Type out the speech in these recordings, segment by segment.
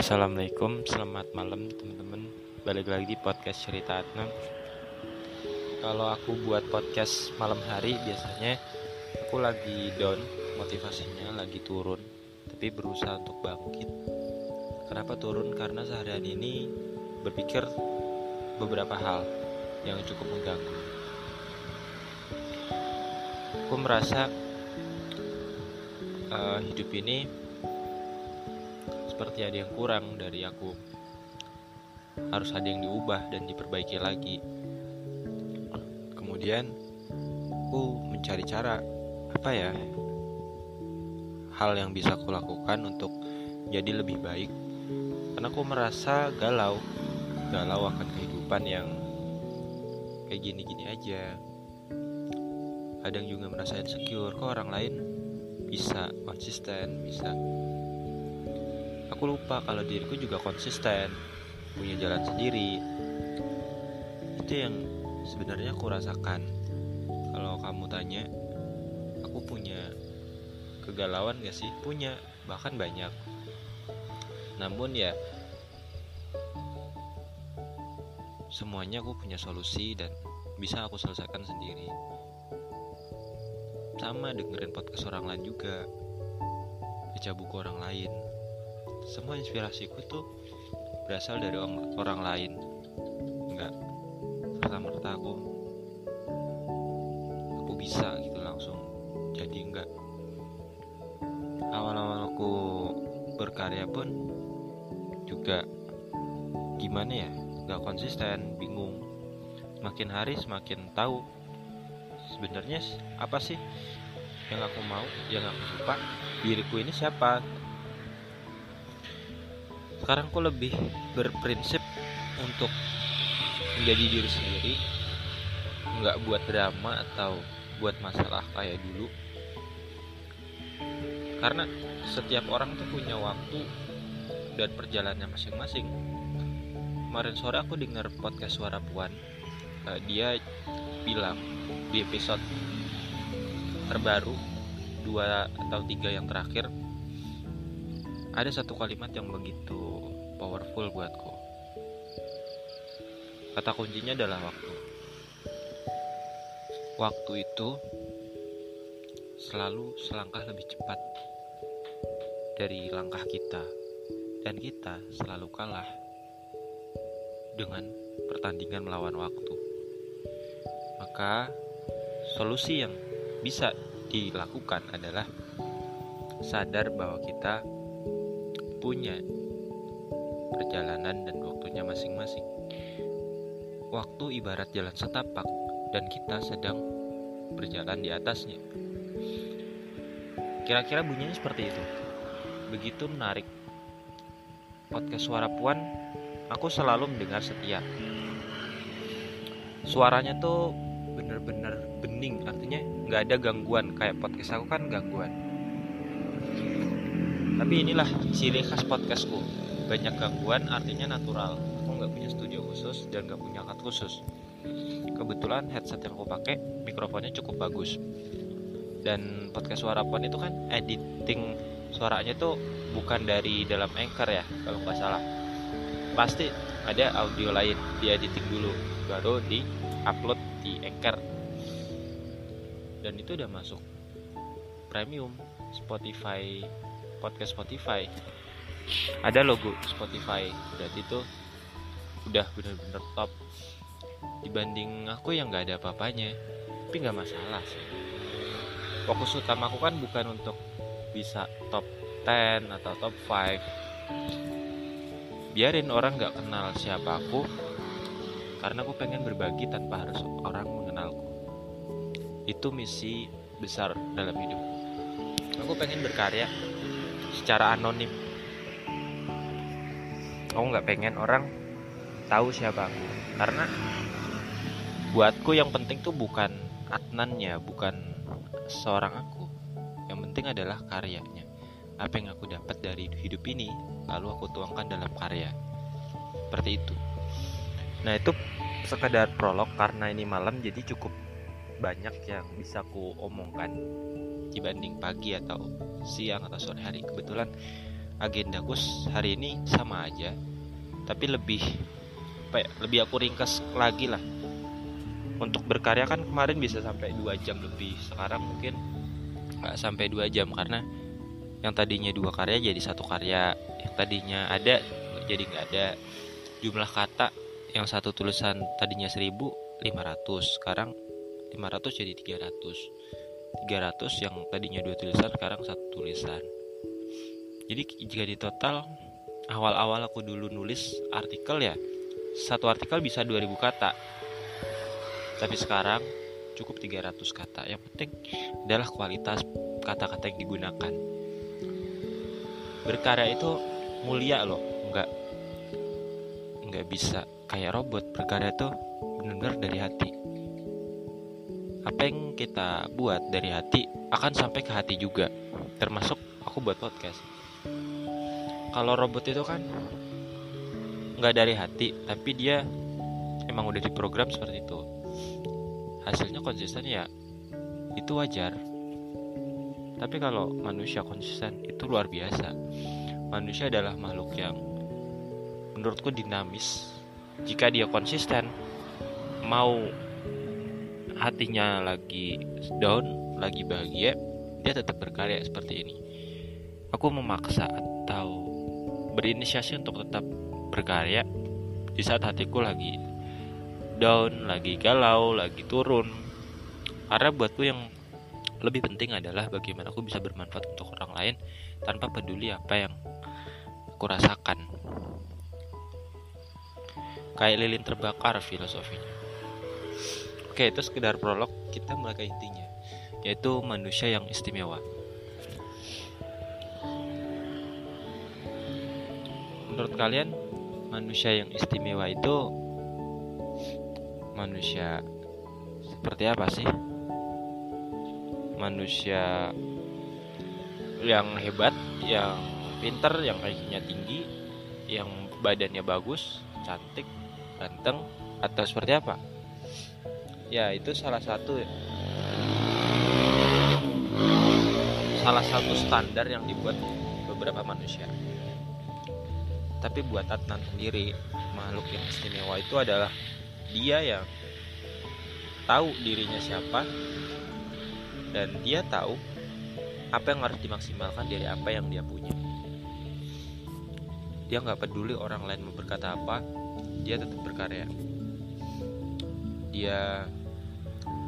Assalamualaikum, selamat malam teman-teman. Balik lagi di podcast cerita Adnan. Kalau aku buat podcast malam hari biasanya Aku lagi down motivasinya, lagi turun Tapi berusaha untuk bangkit. Kenapa turun? Karena seharian ini berpikir beberapa hal yang cukup mengganggu. Aku merasa uh, hidup ini seperti ada yang kurang dari aku. Harus ada yang diubah dan diperbaiki lagi. Kemudian aku mencari cara apa ya? Hal yang bisa aku lakukan untuk jadi lebih baik. Karena aku merasa galau, galau akan kehidupan yang kayak gini-gini aja. Kadang juga merasa insecure kok orang lain bisa konsisten, bisa Aku lupa kalau diriku juga konsisten, punya jalan sendiri. Itu yang sebenarnya aku rasakan. Kalau kamu tanya, aku punya kegalauan gak sih? Punya, bahkan banyak. Namun ya, semuanya aku punya solusi dan bisa aku selesaikan sendiri. Sama dengerin podcast orang lain juga, baca buku orang lain semua inspirasiku tuh berasal dari orang, orang lain. Enggak serta merta aku aku bisa gitu langsung. Jadi enggak awal-awal aku berkarya pun juga gimana ya? Nggak konsisten bingung. Semakin hari semakin tahu sebenarnya apa sih yang aku mau yang aku suka diriku ini siapa sekarang aku lebih berprinsip untuk menjadi diri sendiri nggak buat drama atau buat masalah kayak dulu. Karena setiap orang tuh punya waktu dan perjalanannya masing-masing. Kemarin sore aku dengar podcast suara puan. Uh, dia bilang di episode terbaru dua atau tiga yang terakhir ada satu kalimat yang begitu powerful buatku. Kata kuncinya adalah waktu. Waktu itu selalu selangkah lebih cepat dari langkah kita, dan kita selalu kalah dengan pertandingan melawan waktu. Maka, solusi yang bisa dilakukan adalah sadar bahwa kita punya perjalanan dan waktunya masing-masing. Waktu ibarat jalan setapak dan kita sedang berjalan di atasnya. Kira-kira bunyinya seperti itu. Begitu menarik. Podcast Suara Puan, aku selalu mendengar setia. Suaranya tuh bener-bener bening, artinya nggak ada gangguan. Kayak podcast aku kan gangguan. Tapi inilah ciri khas podcastku. Banyak gangguan artinya natural. Aku nggak punya studio khusus dan nggak punya alat khusus. Kebetulan headset yang aku pakai mikrofonnya cukup bagus. Dan podcast suara pon itu kan editing suaranya tuh bukan dari dalam anchor ya kalau nggak salah. Pasti ada audio lain di editing dulu baru di upload di anchor. Dan itu udah masuk premium Spotify podcast Spotify. Ada logo Spotify. Berarti itu udah bener-bener top. Dibanding aku yang nggak ada apa-apanya. Tapi nggak masalah sih. Fokus utama aku kan bukan untuk bisa top 10 atau top 5 biarin orang nggak kenal siapa aku karena aku pengen berbagi tanpa harus orang mengenalku. Itu misi besar dalam hidup. Aku pengen berkarya secara anonim. Aku nggak pengen orang tahu siapa aku. Karena buatku yang penting tuh bukan Adnannya bukan seorang aku. Yang penting adalah karyanya. Apa yang aku dapat dari hidup ini lalu aku tuangkan dalam karya. Seperti itu. Nah itu sekedar prolog karena ini malam jadi cukup banyak yang bisa aku omongkan dibanding pagi atau siang atau sore hari. Kebetulan agendaku hari ini sama aja tapi lebih apa ya, lebih aku ringkas lagi lah. Untuk berkarya kan kemarin bisa sampai dua jam lebih sekarang mungkin nggak sampai dua jam karena yang tadinya dua karya jadi satu karya yang tadinya ada jadi nggak ada. Jumlah kata yang satu tulisan tadinya 1500 sekarang 500 jadi 300 300 yang tadinya dua tulisan sekarang satu tulisan. Jadi jika di total awal-awal aku dulu nulis artikel ya satu artikel bisa 2000 kata. Tapi sekarang cukup 300 kata. Yang penting adalah kualitas kata-kata yang digunakan. Berkarya itu mulia loh nggak nggak bisa kayak robot. Berkarya itu benar-benar dari hati apa yang kita buat dari hati akan sampai ke hati juga. Termasuk aku buat podcast. Kalau robot itu kan nggak dari hati tapi dia emang udah diprogram seperti itu. Hasilnya konsisten ya itu wajar. Tapi kalau manusia konsisten itu luar biasa. Manusia adalah makhluk yang menurutku dinamis. Jika dia konsisten mau hatinya lagi down lagi bahagia dia tetap berkarya seperti ini aku memaksa atau berinisiasi untuk tetap berkarya di saat hatiku lagi down, lagi galau, lagi turun. Karena buatku yang lebih penting adalah bagaimana aku bisa bermanfaat untuk orang lain tanpa peduli apa yang aku rasakan. Kayak lilin terbakar filosofinya. Oke, itu sekedar prolog, kita mulai ke intinya, yaitu manusia yang istimewa. Menurut kalian, manusia yang istimewa itu manusia seperti apa sih? Manusia yang hebat, yang pinter, yang IQ-nya tinggi, yang badannya bagus, cantik, ganteng, atau seperti apa? Ya, itu salah satu salah satu standar yang dibuat beberapa manusia. Tapi buat Adnan sendiri, makhluk yang istimewa itu adalah dia yang tahu dirinya siapa dan dia tahu apa yang harus dimaksimalkan dari apa yang dia punya. Dia nggak peduli orang lain mau berkata apa dia tetap berkarya. Dia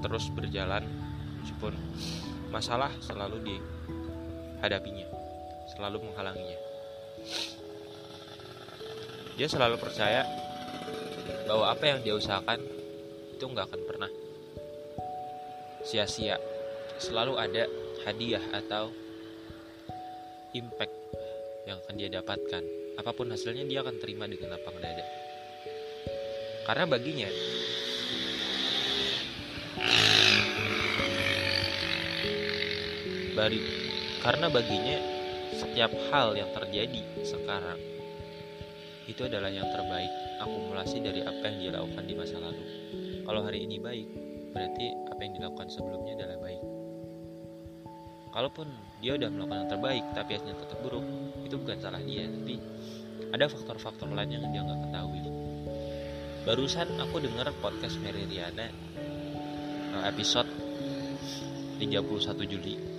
terus berjalan meskipun masalah selalu dihadapinya selalu menghalanginya. Dia selalu percaya bahwa apa yang dia usahakan itu nggak akan pernah sia-sia. Selalu ada hadiah atau impact yang akan dia dapatkan. Apa pun hasilnya dia akan terima dengan lapang dada. Karena baginya bari karena baginya setiap hal yang terjadi sekarang itu adalah yang terbaik akumulasi dari apa yang dia lakukan di masa lalu. Kalau hari ini baik, berarti apa yang dilakukan sebelumnya adalah baik. Kalaupun dia udah melakukan yang terbaik tapi hasilnya tetap buruk, itu bukan salah dia, tapi ada faktor-faktor lain yang dia nggak ketahui. Barusan aku dengar podcast Mary Riana eh, episode 31 Juli.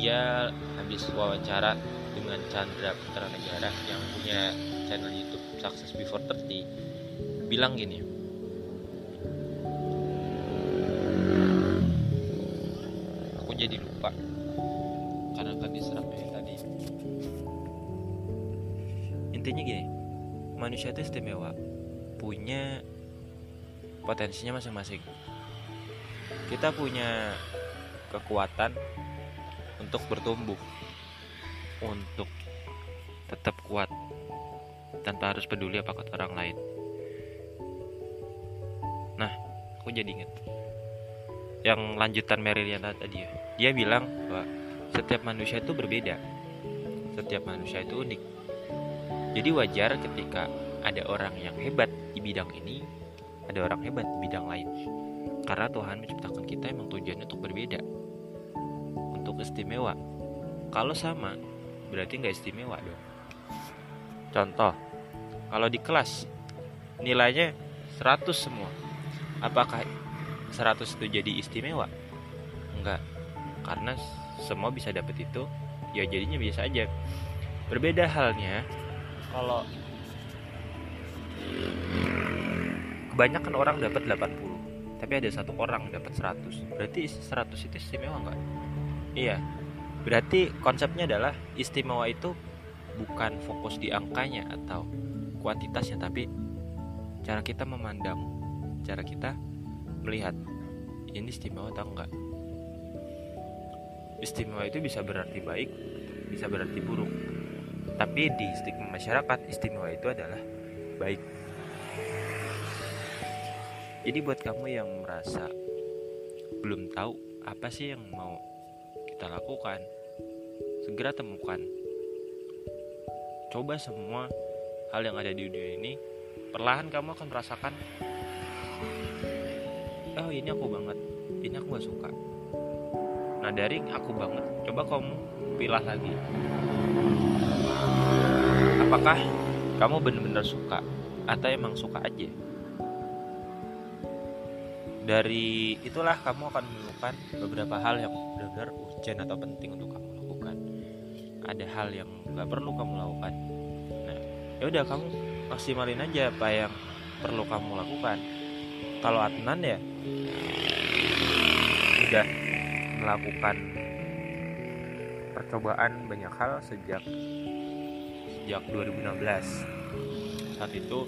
Dia habis wawancara dengan Chandra Putra Negara yang punya channel YouTube Success Before 30 bilang gini. Aku jadi lupa. Karena kan diserap yang tadi. Intinya gini manusia itu istimewa. Punya potensinya masing-masing. Kita punya kekuatan untuk bertumbuh untuk tetap kuat tanpa harus peduli apa kata orang lain. Nah, aku jadi inget yang lanjutan Meriliana tadi ya. Dia bilang bahwa setiap manusia itu berbeda. Setiap manusia itu unik. Jadi wajar ketika ada orang yang hebat di bidang ini, ada orang hebat di bidang lain. Karena Tuhan menciptakan kita emang tujuannya untuk berbeda. Istimewa. Kalau sama, berarti nggak istimewa dong. Contoh kalau di kelas nilainya 100 semua. Apakah 100 itu jadi istimewa? Enggak karena semua bisa dapat itu ya jadinya biasa aja. Berbeda halnya kalau kebanyakan orang dapat 80 tapi ada satu orang dapat 100 berarti 100 itu istimewa enggak iya. Berarti konsepnya adalah istimewa itu bukan fokus di angkanya atau kuantitasnya tapi cara kita memandang cara kita melihat ini istimewa atau enggak. Istimewa itu bisa berarti baik bisa berarti buruk. Tapi di stigma masyarakat istimewa itu adalah baik. Jadi buat kamu yang merasa belum tahu apa sih yang mau kita lakukan. Segera temukan. Coba semua hal yang ada di dunia ini perlahan kamu akan merasakan oh ini aku banget. Ini aku gak suka. Nah dari aku banget. Coba kamu pilih lagi. Apakah kamu benar-benar suka atau emang suka aja dari itulah kamu akan menemukan beberapa hal yang benar-benar urgent atau penting untuk kamu lakukan. Ada hal yang gak perlu kamu lakukan. Nah ya udah kamu maksimalin aja apa yang perlu kamu lakukan. Kalau Adnan ya udah melakukan percobaan banyak hal sejak sejak 2016 saat itu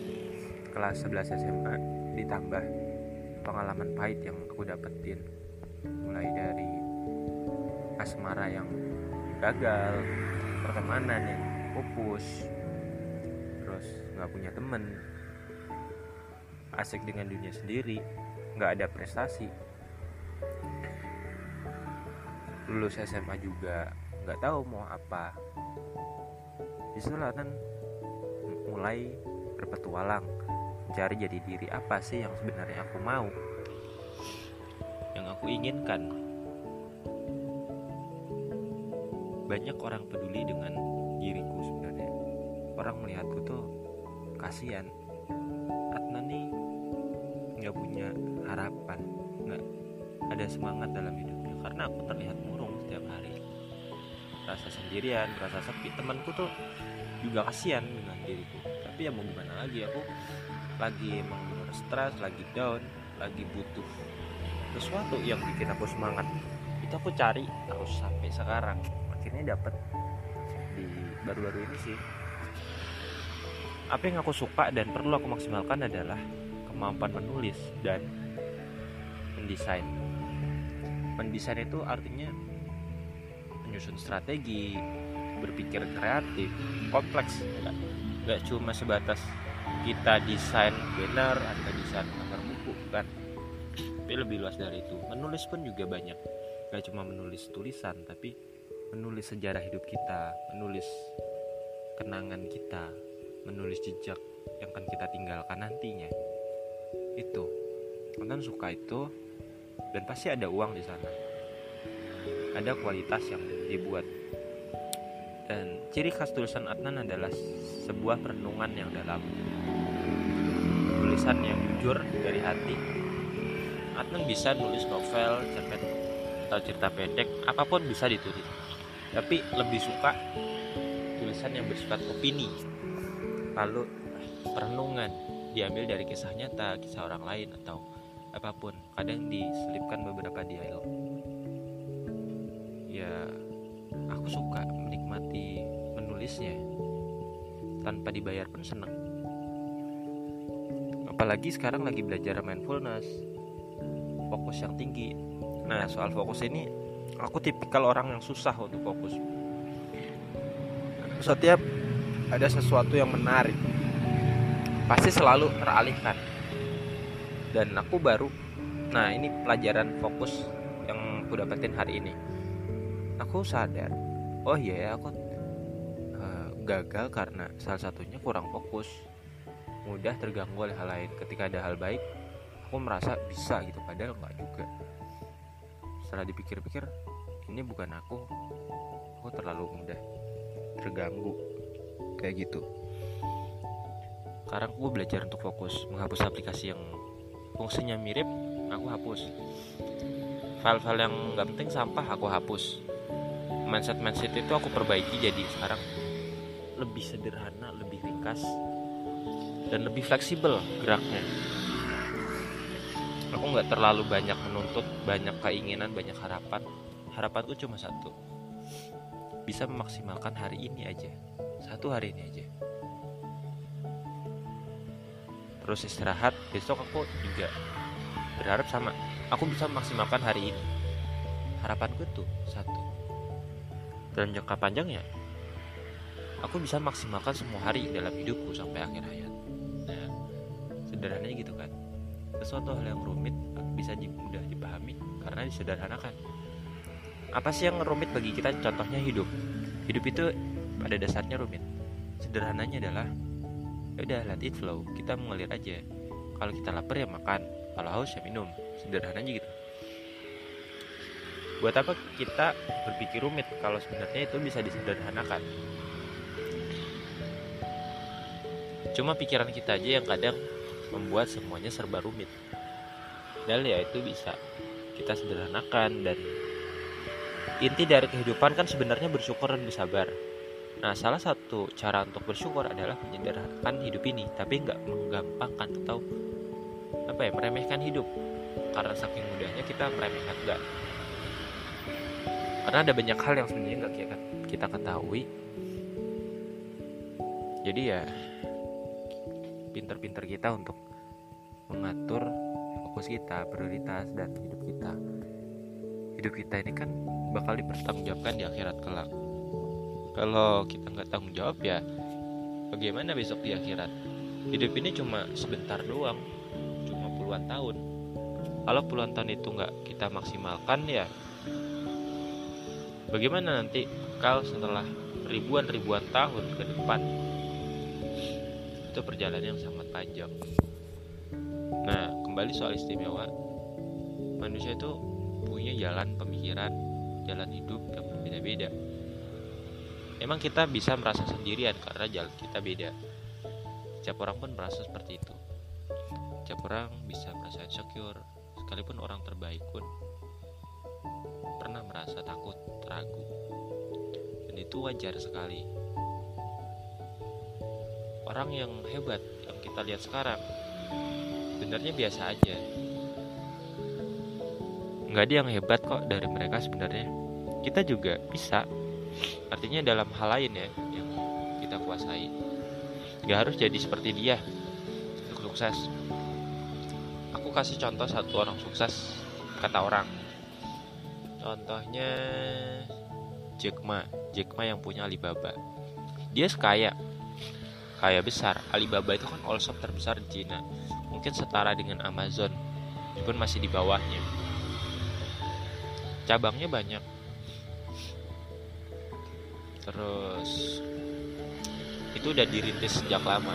kelas 11 SMA ditambah pengalaman pahit yang aku dapetin. Mulai dari asmara yang gagal pertemanan yang pupus nggak punya temen asik dengan dunia sendiri nggak ada prestasi. Lulus SMA juga nggak tahu mau apa. Di situlah kan mulai berpetualang mencari jadi diri apa sih yang sebenarnya aku mau? Yang aku inginkan. Banyak orang peduli dengan diriku sebenarnya. Orang melihatku tuh kasihan. Adnan nih nggak punya harapan nggak ada semangat dalam hidupnya. Karena aku terlihat murung setiap hari. Rasa sendirian rasa sepi. Temanku tuh juga kasihan dengan diriku. Tapi ya mau gimana lagi aku lagi emang stres lagi down lagi butuh sesuatu yang bikin aku semangat. Itu aku cari terus sampai sekarang. Akhirnya dapet di baru-baru ini sih. Apa yang aku suka dan perlu aku maksimalkan adalah kemampuan menulis dan mendesain. Mendesain itu artinya menyusun strategi berpikir kreatif kompleks enggak, enggak cuma sebatas kita desain banner atau desain cover buku kan tapi lebih luas dari itu. Menulis pun juga banyak. Gak cuma menulis tulisan tapi menulis sejarah hidup kita menulis kenangan kita menulis jejak yang akan kita tinggalkan nantinya. Itu. Nonton suka itu dan pasti ada uang di sana. Ada kualitas yang dibuat. Dan ciri khas tulisan Adnan adalah sebuah perenungan yang dalam. Tulisan yang jujur dari hati. Adnan bisa nulis novel cerpen atau cerita pendek apa pun bisa ditulis. Tapi lebih suka tulisan yang bersifat opini. Lalu perenungan. Diambil dari kisah nyata kisah orang lain atau apa pun. Kadang diselipkan beberapa dialog tanpa dibayar pun seneng. Apalagi sekarang lagi belajar mindfulness fokus yang tinggi. Nah soal fokus ini aku tipikal orang yang susah untuk fokus. Setiap ada sesuatu yang menarik pasti selalu teralihkan. Dan aku baru nah ini pelajaran fokus yang aku dapetin hari ini. Aku sadar oh iya ya aku gagal karena salah satunya kurang fokus. Mudah terganggu oleh hal lain. Ketika ada hal baik aku merasa bisa gitu padahal nggak juga. Setelah dipikir-pikir ini bukan aku. Aku terlalu mudah terganggu. Kayak gitu. Sekarang gue belajar untuk fokus menghapus aplikasi yang fungsinya mirip aku hapus. File-file yang gak penting sampah aku hapus. Mindset mindset itu aku perbaiki jadi sekarang lebih sederhana lebih ringkas dan lebih fleksibel geraknya. Aku nggak terlalu banyak menuntut banyak keinginan banyak harapan. Harapanku cuma satu. Bisa memaksimalkan hari ini aja. Satu hari ini aja. Terus istirahat besok aku juga berharap sama aku bisa memaksimalkan hari ini. Harapanku tuh satu. Dan jangka panjang ya aku bisa maksimalkan semua hari dalam hidupku sampai akhir hayat. Nah sederhananya gitu kan. Sesuatu hal yang rumit bisa mudah dipahami karena disederhanakan. Apa sih yang rumit bagi kita? Contohnya hidup. Hidup itu pada dasarnya rumit. Sederhananya adalah ya udah let it flow. Kita mengalir aja. Kalau kita lapar ya makan. Kalau haus ya minum. Sederhananya gitu. Buat apa kita berpikir rumit? Kalau sebenarnya itu bisa disederhanakan cuma pikiran kita aja yang kadang membuat semuanya serba rumit. Dan ya itu bisa kita sederhanakan dan inti dari kehidupan kan sebenarnya bersyukur dan bersabar. Nah, salah satu cara untuk bersyukur adalah menyederhanakan hidup ini, tapi nggak menggampangkan atau apa ya meremehkan hidup. Karena saking mudahnya kita meremehkan enggak karena ada banyak hal yang sebenarnya nggak kita ketahui. Jadi ya pinter-pinter kita untuk mengatur fokus kita prioritas dan hidup kita. Hidup kita ini kan bakal dipertanggungjawabkan di akhirat kelak. Kalau kita nggak tanggung jawab ya bagaimana besok di akhirat? Hidup ini cuma sebentar doang puluhan tahun. Kalau puluhan tahun itu nggak kita maksimalkan ya bagaimana nanti kalau setelah ribuan-ribuan tahun ke depan itu perjalanan yang sangat panjang. Nah kembali soal istimewa. Manusia itu punya jalan pemikiran jalan hidup yang berbeda-beda. Emang kita bisa merasa sendirian karena jalan kita beda. Setiap orang pun merasa seperti itu. Setiap orang bisa merasa insecure sekalipun orang terbaik pun pernah merasa takut ragu. Dan itu wajar sekali orang yang hebat yang kita lihat sekarang. Sebenarnya biasa aja. Nggak ada yang hebat kok dari mereka sebenarnya. Kita juga bisa. Artinya dalam hal lain ya yang kita kuasai. Nggak harus jadi seperti dia. Untuk sukses. Kasih contoh satu orang sukses kata orang. Contohnya Jack Ma. Jack Ma yang punya Alibaba. Dia kaya kaya besar. Alibaba itu kan all shop terbesar di Cina. Mungkin setara dengan Amazon meskipun masih di bawahnya. Cabangnya banyak. Terus itu udah dirintis sejak lama.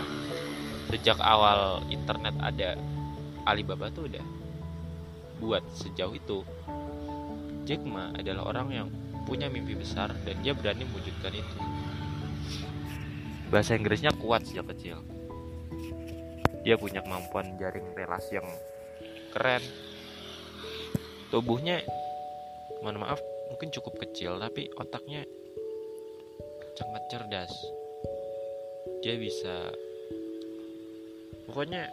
Sejak awal internet ada Alibaba tuh udah buat sejauh itu. Jack Ma adalah orang yang punya mimpi besar dan dia berani mewujudkan itu bahasa Inggrisnya kuat sejak kecil. Dia punya kemampuan jaring relasi yang keren. Tubuhnya mohon maaf mungkin cukup kecil tapi otaknya sangat cerdas. Dia bisa pokoknya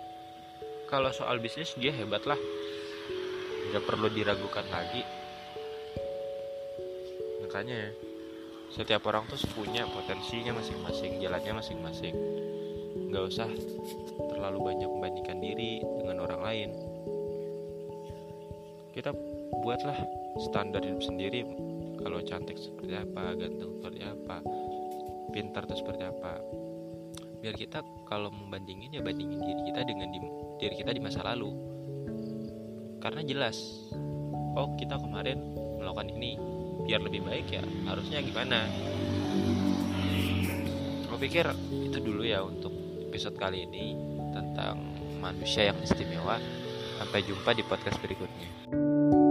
kalau soal bisnis dia hebat lah. Nggak perlu diragukan lagi. Makanya setiap orang tuh punya potensinya masing-masing jalannya masing-masing. Nggak usah terlalu banyak membandingkan diri dengan orang lain. Kita buatlah standar hidup sendiri kalau cantik seperti apa ganteng seperti apa pintar tuh seperti apa. Biar kita kalau membandingin ya bandingin diri kita dengan di diri kita di masa lalu. Karena jelas oh kita kemarin melakukan ini biar lebih baik ya harusnya gimana? Aku pikir itu dulu ya untuk episode kali ini tentang manusia yang istimewa. Sampai jumpa di podcast berikutnya